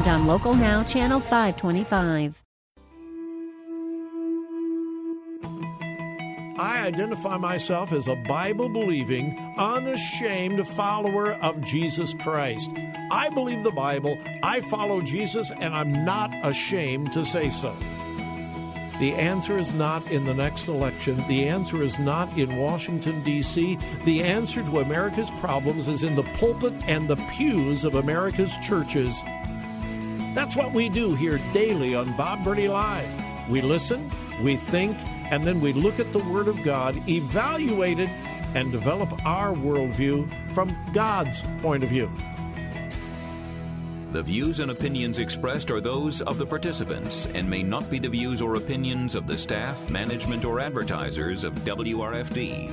and on Local Now, Channel 525. I identify myself as a Bible believing, unashamed follower of Jesus Christ. I believe the Bible, I follow Jesus, and I'm not ashamed to say so. The answer is not in the next election. The answer is not in Washington, D.C. The answer to America's problems is in the pulpit and the pews of America's churches. That's what we do here daily on Bob Burney Live. We listen, we think, and then we look at the Word of God, evaluate it, and develop our worldview from God's point of view. The views and opinions expressed are those of the participants and may not be the views or opinions of the staff, management, or advertisers of WRFD.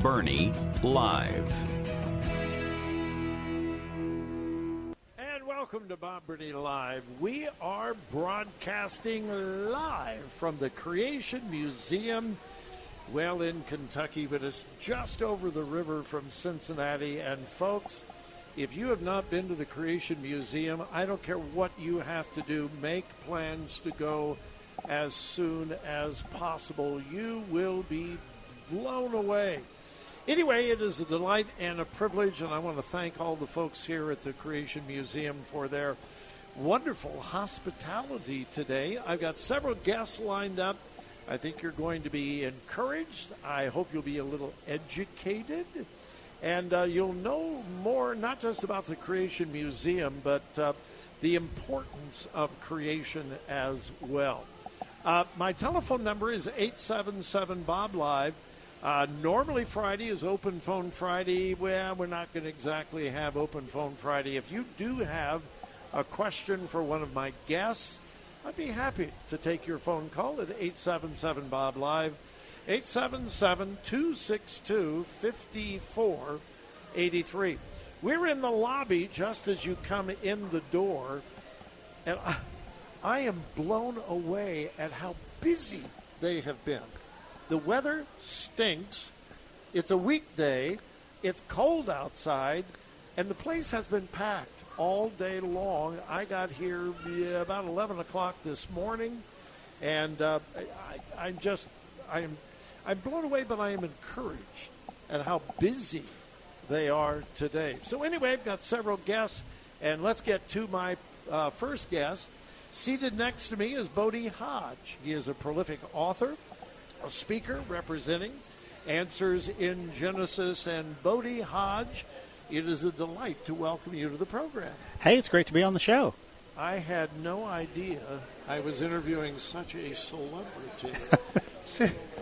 Burney Live. And welcome to Bob Burney Live. We are broadcasting live from the Creation Museum, well, in Kentucky, but it's just over the river from Cincinnati. And folks, if you have not been to the Creation Museum, I don't care what you have to do, make plans to go as soon as possible. You will be blown away. Anyway, it is a delight and a privilege, and I want to thank all the folks here at the Creation Museum for their wonderful hospitality today. I've got several guests lined up. I think you're going to be encouraged. I hope you'll be a little educated. And uh, you'll know more, not just about the Creation Museum, but uh, the importance of creation as well. Uh, my telephone number is 877 Bob Live. Uh, normally, Friday is Open Phone Friday. Well, we're not going to exactly have Open Phone Friday. If you do have a question for one of my guests, I'd be happy to take your phone call at 877 Bob Live. 877 262 5483. We're in the lobby just as you come in the door, and I, I am blown away at how busy they have been. The weather stinks. It's a weekday. It's cold outside, and the place has been packed all day long. I got here about 11 o'clock this morning, and uh, I, I'm just I'm I'm blown away, but I am encouraged at how busy they are today. So anyway, I've got several guests, and let's get to my uh, first guest. Seated next to me is Bodie Hodge. He is a prolific author, a speaker representing Answers in Genesis, and Bodie Hodge. It is a delight to welcome you to the program. Hey, it's great to be on the show. I had no idea I was interviewing such a celebrity.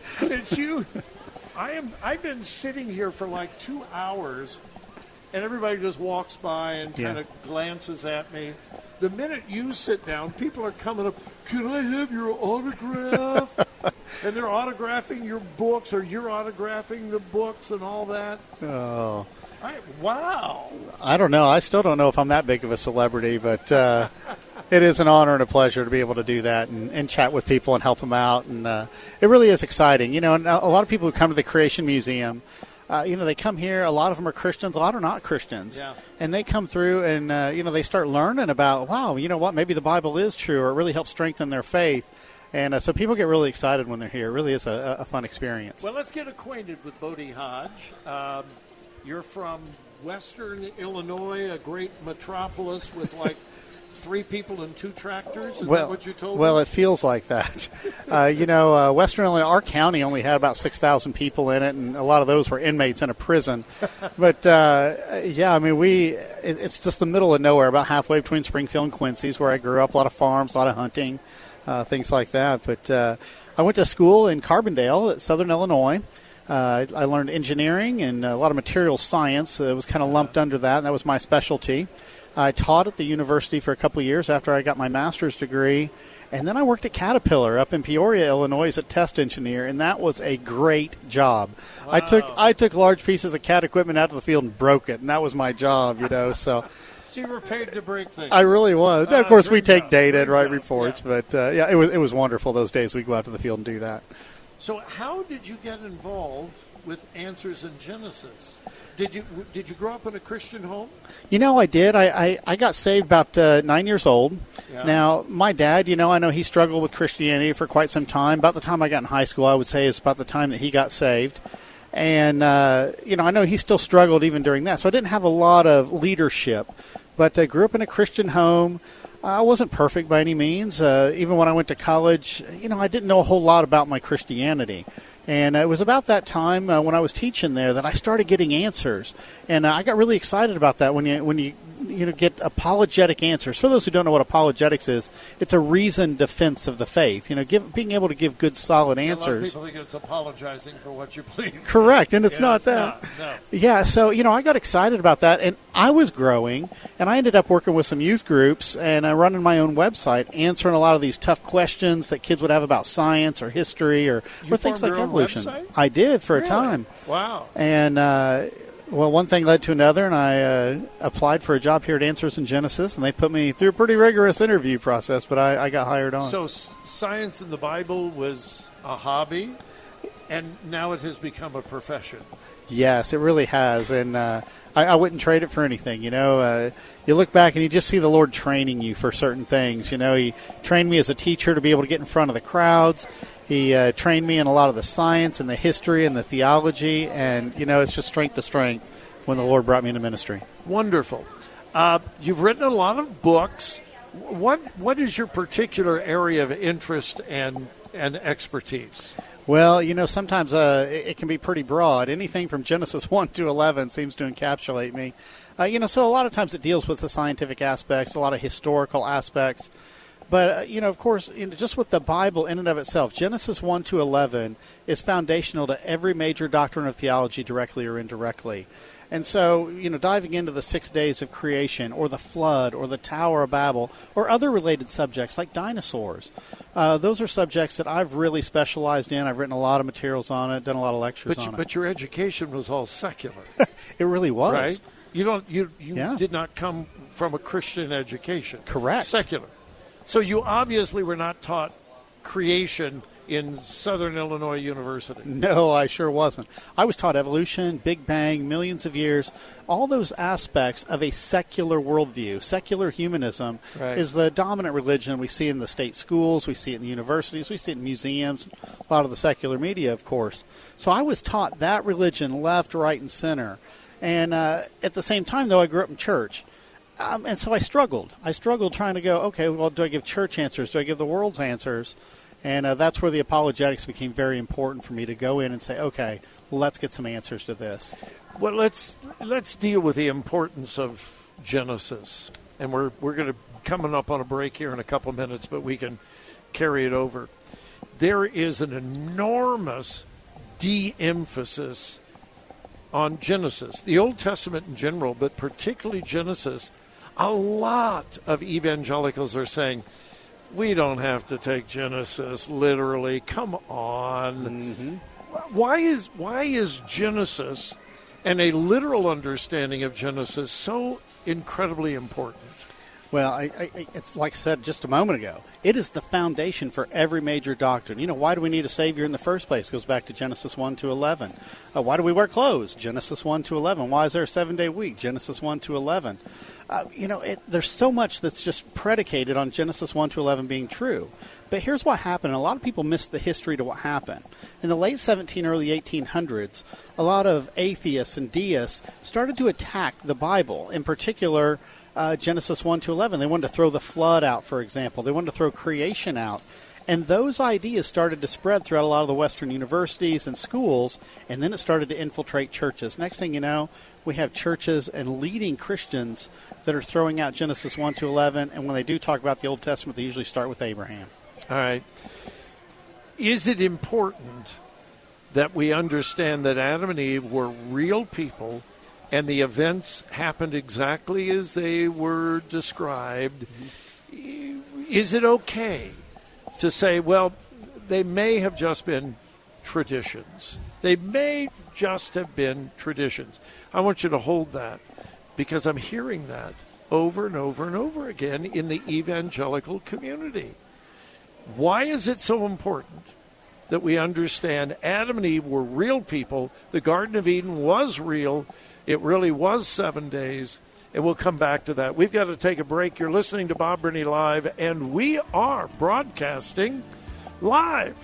Since you, I am. I've been sitting here for like two hours, and everybody just walks by and kind Yeah. of glances at me. The minute you sit down, people are coming up. Can I have your autograph? and they're autographing your books, or you're autographing the books, and all that. Oh, I, wow. I don't know. I still don't know if I'm that big of a celebrity, but uh, it is an honor and a pleasure to be able to do that and, and chat with people and help them out. And uh, it really is exciting. You know, and a lot of people who come to the Creation Museum. Uh, you know, they come here. A lot of them are Christians. A lot are not Christians, Yeah. and they come through and uh, you know they start learning about wow, you know what? Maybe the Bible is true, or it really helps strengthen their faith. And uh, so people get really excited when they're here. It really is a, a fun experience. Well, let's get acquainted with Bodie Hodge. Um, you're from Western Illinois, a great metropolis with like three people and two tractors? Is well, that what you told well, me? it feels like that. uh, you know, uh, Western Illinois, our county only had about six thousand people in it, and a lot of those were inmates in a prison. but uh, yeah, I mean, we it, it's just the middle of nowhere, about halfway between Springfield and Quincy's, where I grew up. A lot of farms, a lot of hunting, uh, things like that. But uh, I went to school in Carbondale, at Southern Illinois. Uh, I learned engineering and a lot of material science. It was kind of lumped under that, and that was my specialty. I taught at the university for a couple of years after I got my master's degree, and then I worked at Caterpillar up in Peoria, Illinois, as a test engineer, and that was a great job. Wow. I took I took large pieces of CAT equipment out to the field and broke it, and that was my job, you know. So. So you were paid to break things. I really was. Uh, of course, we take job. data and write reports, yeah. but uh, yeah, it was it was wonderful those days. We go out to the field and do that. So, how did you get involved with Answers in Genesis? Did you did you grow up in a Christian home? You know, I did. I, I, I got saved about uh, nine years old. Yeah. Now, my dad, you know, I know he struggled with Christianity for quite some time. About the time I got in high school, I would say is about the time that he got saved. And, uh, you know, I know he still struggled even during that. So I didn't have a lot of leadership. But I grew up in a Christian home. I wasn't perfect by any means. Uh, even when I went to college, you know, I didn't know a whole lot about my Christianity. And it was about that time uh, when I was teaching there that I started getting answers, and uh, I got really excited about that. When you when you you know get apologetic answers. For those who don't know what apologetics is, it's a reasoned defense of the faith. You know, give, being able to give good, solid answers. people think it's apologizing for what you believe. Correct, and it's yeah, not it's that. Not, no. Yeah, so you know, I got excited about that, and I was growing, and I ended up working with some youth groups and uh, running my own website, answering a lot of these tough questions that kids would have about science or history or, or things like evolution. Website? I did for really? a time. Wow. And uh, well, one thing led to another, and I uh, applied for a job here at Answers in Genesis, and they put me through a pretty rigorous interview process, but I, I got hired on. So, s- science in the Bible was a hobby, and now it has become a profession. Yes, it really has, and uh, I, I, wouldn't trade it for anything. You know, uh, you look back and you just see the Lord training you for certain things. You know, He trained me as a teacher to be able to get in front of the crowds. He uh, trained me in a lot of the science and the history and the theology, and you know, it's just strength to strength when the Lord brought me into ministry. Wonderful. Uh, you've written a lot of books. What what is your particular area of interest and and expertise? Well, you know, sometimes uh, it, can be pretty broad. Anything from Genesis 1 to 11 seems to encapsulate me. Uh, you know, so a lot of times it deals with the scientific aspects, a lot of historical aspects. But uh, you know, of course, you know, just with the Bible in and of itself, Genesis one to eleven is foundational to every major doctrine of theology, directly or indirectly. And so, you know, diving into the six days of creation, or the flood, or the Tower of Babel, or other related subjects like dinosaurs, uh, those are subjects that I've really specialized in. I've written a lot of materials on it, done a lot of lectures but, it. But your education was all secular. it really was. Right? You don't. You you yeah. did not come from a Christian education. Correct. Secular. So you obviously were not taught creation in Southern Illinois University. No, I sure wasn't. I was taught evolution, Big Bang, millions of years, all those aspects of a secular worldview. Secular humanism right. is the dominant religion we see in the state schools, we see it in the universities, we see it in museums, a lot of the secular media, of course. So I was taught that religion left, right, and center. And uh, at the same time, though, I grew up in church. Um, and so I struggled. I struggled trying to go, okay, well, do I give church answers? Do I give the world's answers? And uh, that's where the apologetics became very important for me to go in and say, okay, let's get some answers to this. Well, let's let's deal with the importance of Genesis, and we're we're going to coming up on a break here in a couple of minutes, but we can carry it over. There is an enormous de-emphasis on Genesis, the Old Testament in general, but particularly Genesis a lot of evangelicals are saying, we don't have to take Genesis literally. Come on. Mm-hmm. Why is why is Genesis and a literal understanding of Genesis so incredibly important? Well, I, I, it's like I said just a moment ago. It is the foundation for every major doctrine. You know, why do we need a Savior in the first place? It goes back to Genesis 1 to 11. Uh, why do we wear clothes? Genesis 1 to 11. Why is there a seven day week? Genesis 1 to 11. Uh, you know, it, there's so much that's just predicated on Genesis 1 to 11 being true. But here's what happened. A lot of people miss the history to what happened. In the late 17, early 1800s, a lot of atheists and deists started to attack the Bible, in particular uh, Genesis 1 to 11. They wanted to throw the flood out, for example. They wanted to throw creation out. And those ideas started to spread throughout a lot of the Western universities and schools, and then it started to infiltrate churches. Next thing you know, we have churches and leading Christians that are throwing out Genesis 1 to 11, and when they do talk about the Old Testament, they usually start with Abraham. All right. Is it important that we understand that Adam and Eve were real people and the events happened exactly as they were described? Mm-hmm. Is it okay to say, well, they may have just been traditions? They may just have been traditions. I want you to hold that because I'm hearing that over and over and over again in the evangelical community. Why is it so important that we understand Adam and Eve were real people? The Garden of Eden was real. It really was seven days. And we'll come back to that. We've got to take a break. You're listening to Bob Burney Live, and we are broadcasting live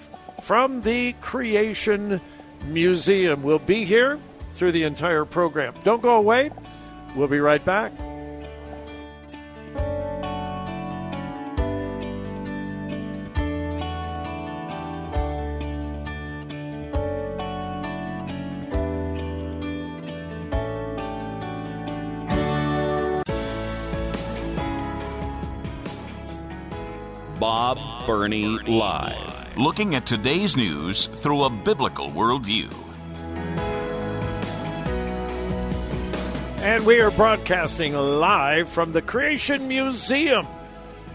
from the Creation Museum. We'll be here through the entire program. Don't go away. We'll be right back. Bob Burney Live. Looking at today's news through a biblical worldview. And we are broadcasting live from the Creation Museum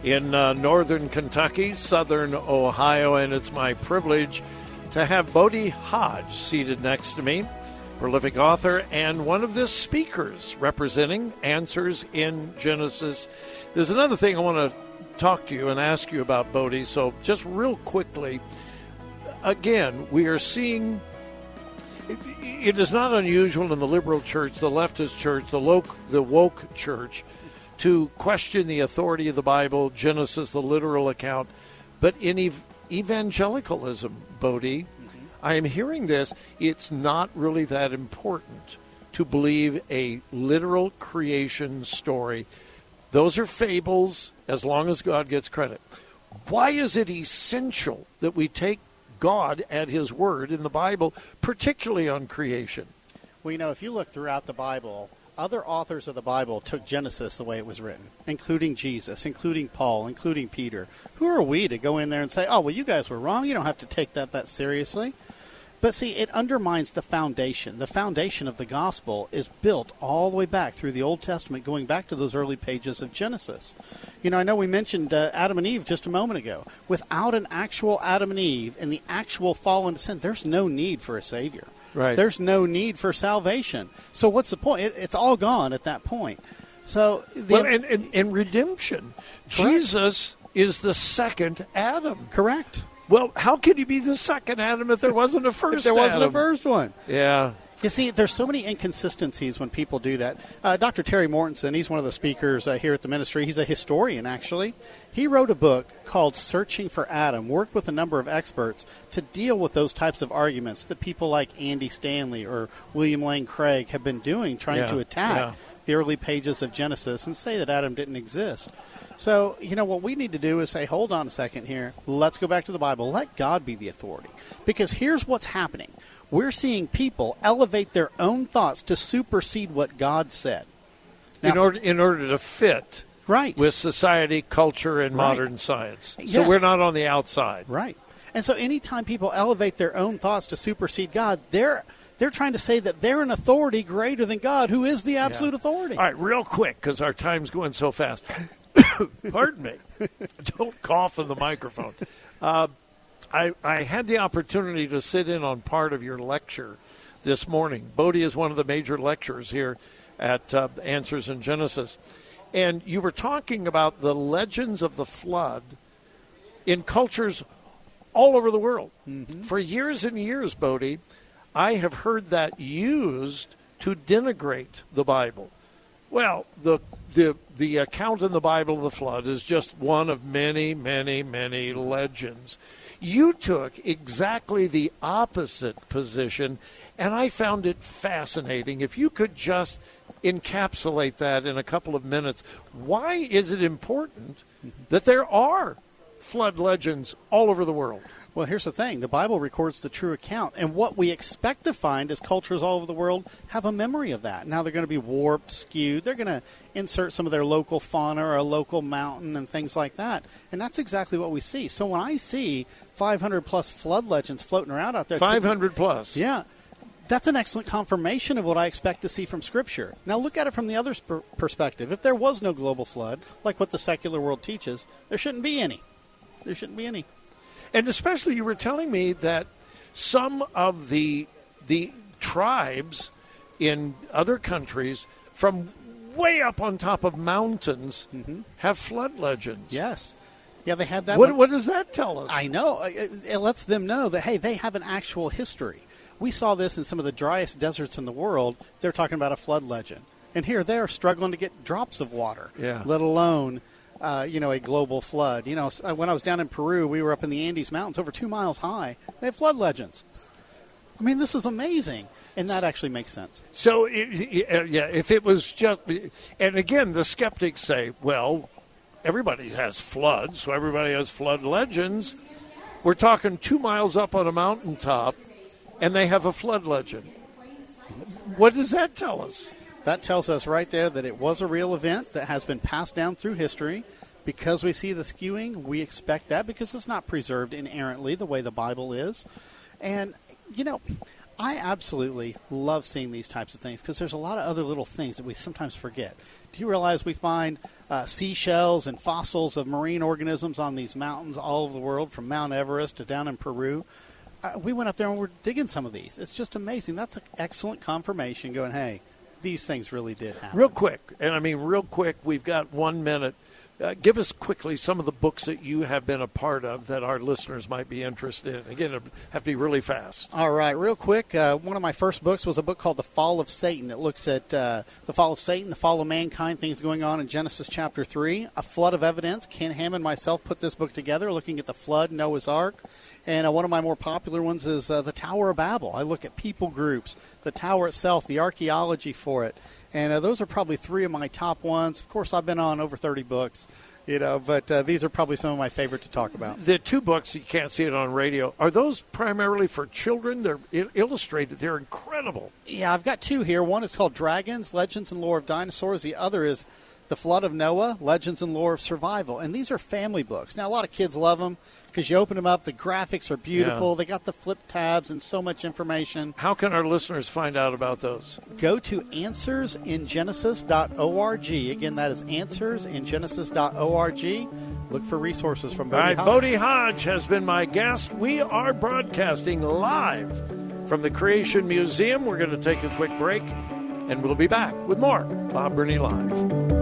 in uh, northern Kentucky, southern Ohio, and it's my privilege to have Bodie Hodge seated next to me, prolific author and one of the speakers representing Answers in Genesis. There's another thing I want to talk to you and ask you about Bodie. So, just real quickly, again, we are seeing. It is not unusual in the liberal church, the leftist church, the, loc, the woke church, to question the authority of the Bible, Genesis, the literal account. But in ev- evangelicalism, Bodie, mm-hmm. I am hearing this. It's not really that important to believe a literal creation story. Those are fables as long as God gets credit. Why is it essential that we take God at His word in the Bible, particularly on creation? Well, you know, if you look throughout the Bible, other authors of the Bible took Genesis the way it was written, including Jesus, including Paul, including Peter. Who are we to go in there and say, oh, well, you guys were wrong. You don't have to take that that seriously. But see, it undermines the foundation. The foundation of the gospel is built all the way back through the Old Testament, going back to those early pages of Genesis. You know, I know we mentioned uh, Adam and Eve just a moment ago. Without an actual Adam and Eve and the actual fall into sin, there's no need for a Savior. Right. There's no need for salvation. So what's the point? It, it's all gone at that point. So the, well, and, and, and redemption. Correct. Jesus is the second Adam. Correct. Well, how could you be the second Adam if there wasn't a first? there wasn't Adam? a first one. Yeah. You see, there's so many inconsistencies when people do that. Uh, Dr. Terry Mortenson, he's one of the speakers uh, here at the ministry. He's a historian, actually. He wrote a book called Searching for Adam, worked with a number of experts to deal with those types of arguments that people like Andy Stanley or William Lane Craig have been doing, trying yeah. to attack yeah. The early pages of Genesis and say that Adam didn't exist. So, you know, what we need to do is say, hold on a second here. Let's go back to the Bible. Let God be the authority. Because here's what's happening we're seeing people elevate their own thoughts to supersede what God said. Now, in, order, in order to fit right. with society, culture, and Right. modern science. So Yes. we're not on the outside. Right. And so anytime people elevate their own thoughts to supersede God, they're they're trying to say that they're an authority greater than God, who is the absolute Yeah. authority. All right, real quick, because our time's going so fast. Pardon me. Don't cough in the microphone. Uh, I, I had the opportunity to sit in on part of your lecture this morning. Bodie is one of the major lecturers here at uh, Answers in Genesis. And you were talking about the legends of the flood in cultures all over the world. For years and years, Bodie, I have heard that used to denigrate the Bible. Well, the the the account in the Bible of the flood is just one of many, many, many legends. You took exactly the opposite position, and I found it fascinating. If you could just encapsulate that in a couple of minutes, why is it important that there are flood legends all over the world? Well, here's the thing the Bible records the true account. And what we expect to find is cultures all over the world have a memory of that. Now they're going to be warped, skewed. They're going to insert some of their local fauna or a local mountain and things like that. And that's exactly what we see. So when I see 500 plus flood legends floating around out there, 500 plus. Yeah. That's an excellent confirmation of what I expect to see from Scripture. Now, look at it from the other sp- perspective. If there was no global flood, like what the secular world teaches, there shouldn't be any. There shouldn't be any. And especially, you were telling me that some of the the tribes in other countries from way up on top of mountains mm-hmm. have flood legends. Yes. Yeah, they had that. What, what does that tell us? I know. It lets them know that, hey, they have an actual history. We saw this in some of the driest deserts in the world. They're talking about a flood legend. And here they are struggling to get drops of water, yeah. let alone uh, you know, a global flood. You know, uh, when I was down in Peru, we were up in the Andes Mountains, over two miles high. They have flood legends. I mean, this is amazing, and that actually makes sense. So, yeah, if it was just, and again, the skeptics say, well, everybody has floods, so everybody has flood legends. We're talking two miles up on a mountaintop, and they have a flood legend. What does that tell us? That tells us right there that it was a real event that has been passed down through history. Because we see the skewing, we expect that because it's not preserved inerrantly the way the Bible is. And, you know, I absolutely love seeing these types of things because there's a lot of other little things that we sometimes forget. Do you realize we find uh, seashells and fossils of marine organisms on these mountains all over the world, from Mount Everest to down in Peru? Uh, we went up there and we're digging some of these. It's just amazing. That's an excellent confirmation going, hey, these things really did happen. Real quick, and I mean real quick, we've got one minute. Uh, give us quickly some of the books that you have been a part of that our listeners might be interested in. Again, have to be really fast. All right, real quick. Uh, one of my first books was a book called The Fall of Satan. It looks at uh, the fall of Satan, the fall of mankind, things going on in Genesis chapter 3. A Flood of Evidence. Ken Ham and myself put this book together, looking at the flood, Noah's Ark. And uh, one of my more popular ones is uh, the Tower of Babel. I look at people groups, the tower itself, the archaeology for it. And uh, those are probably three of my top ones. Of course, I've been on over 30 books, you know, but uh, these are probably some of my favorite to talk about. The two books, you can't see it on radio, are those primarily for children? They're illustrated, they're incredible. Yeah, I've got two here. One is called Dragons, Legends and Lore of Dinosaurs. The other is The Flood of Noah, Legends and Lore of Survival. And these are family books. Now, a lot of kids love them because you open them up. The graphics are beautiful. Yeah. They got the flip tabs and so much information. How can our listeners find out about those? Go to answersingenesis.org. Again, that is answersingenesis.org. Look for resources from Bodie All right, Hodge. Bodie Hodge has been my guest. We are broadcasting live from the Creation Museum. We're going to take a quick break, and we'll be back with more Bob Burney Live.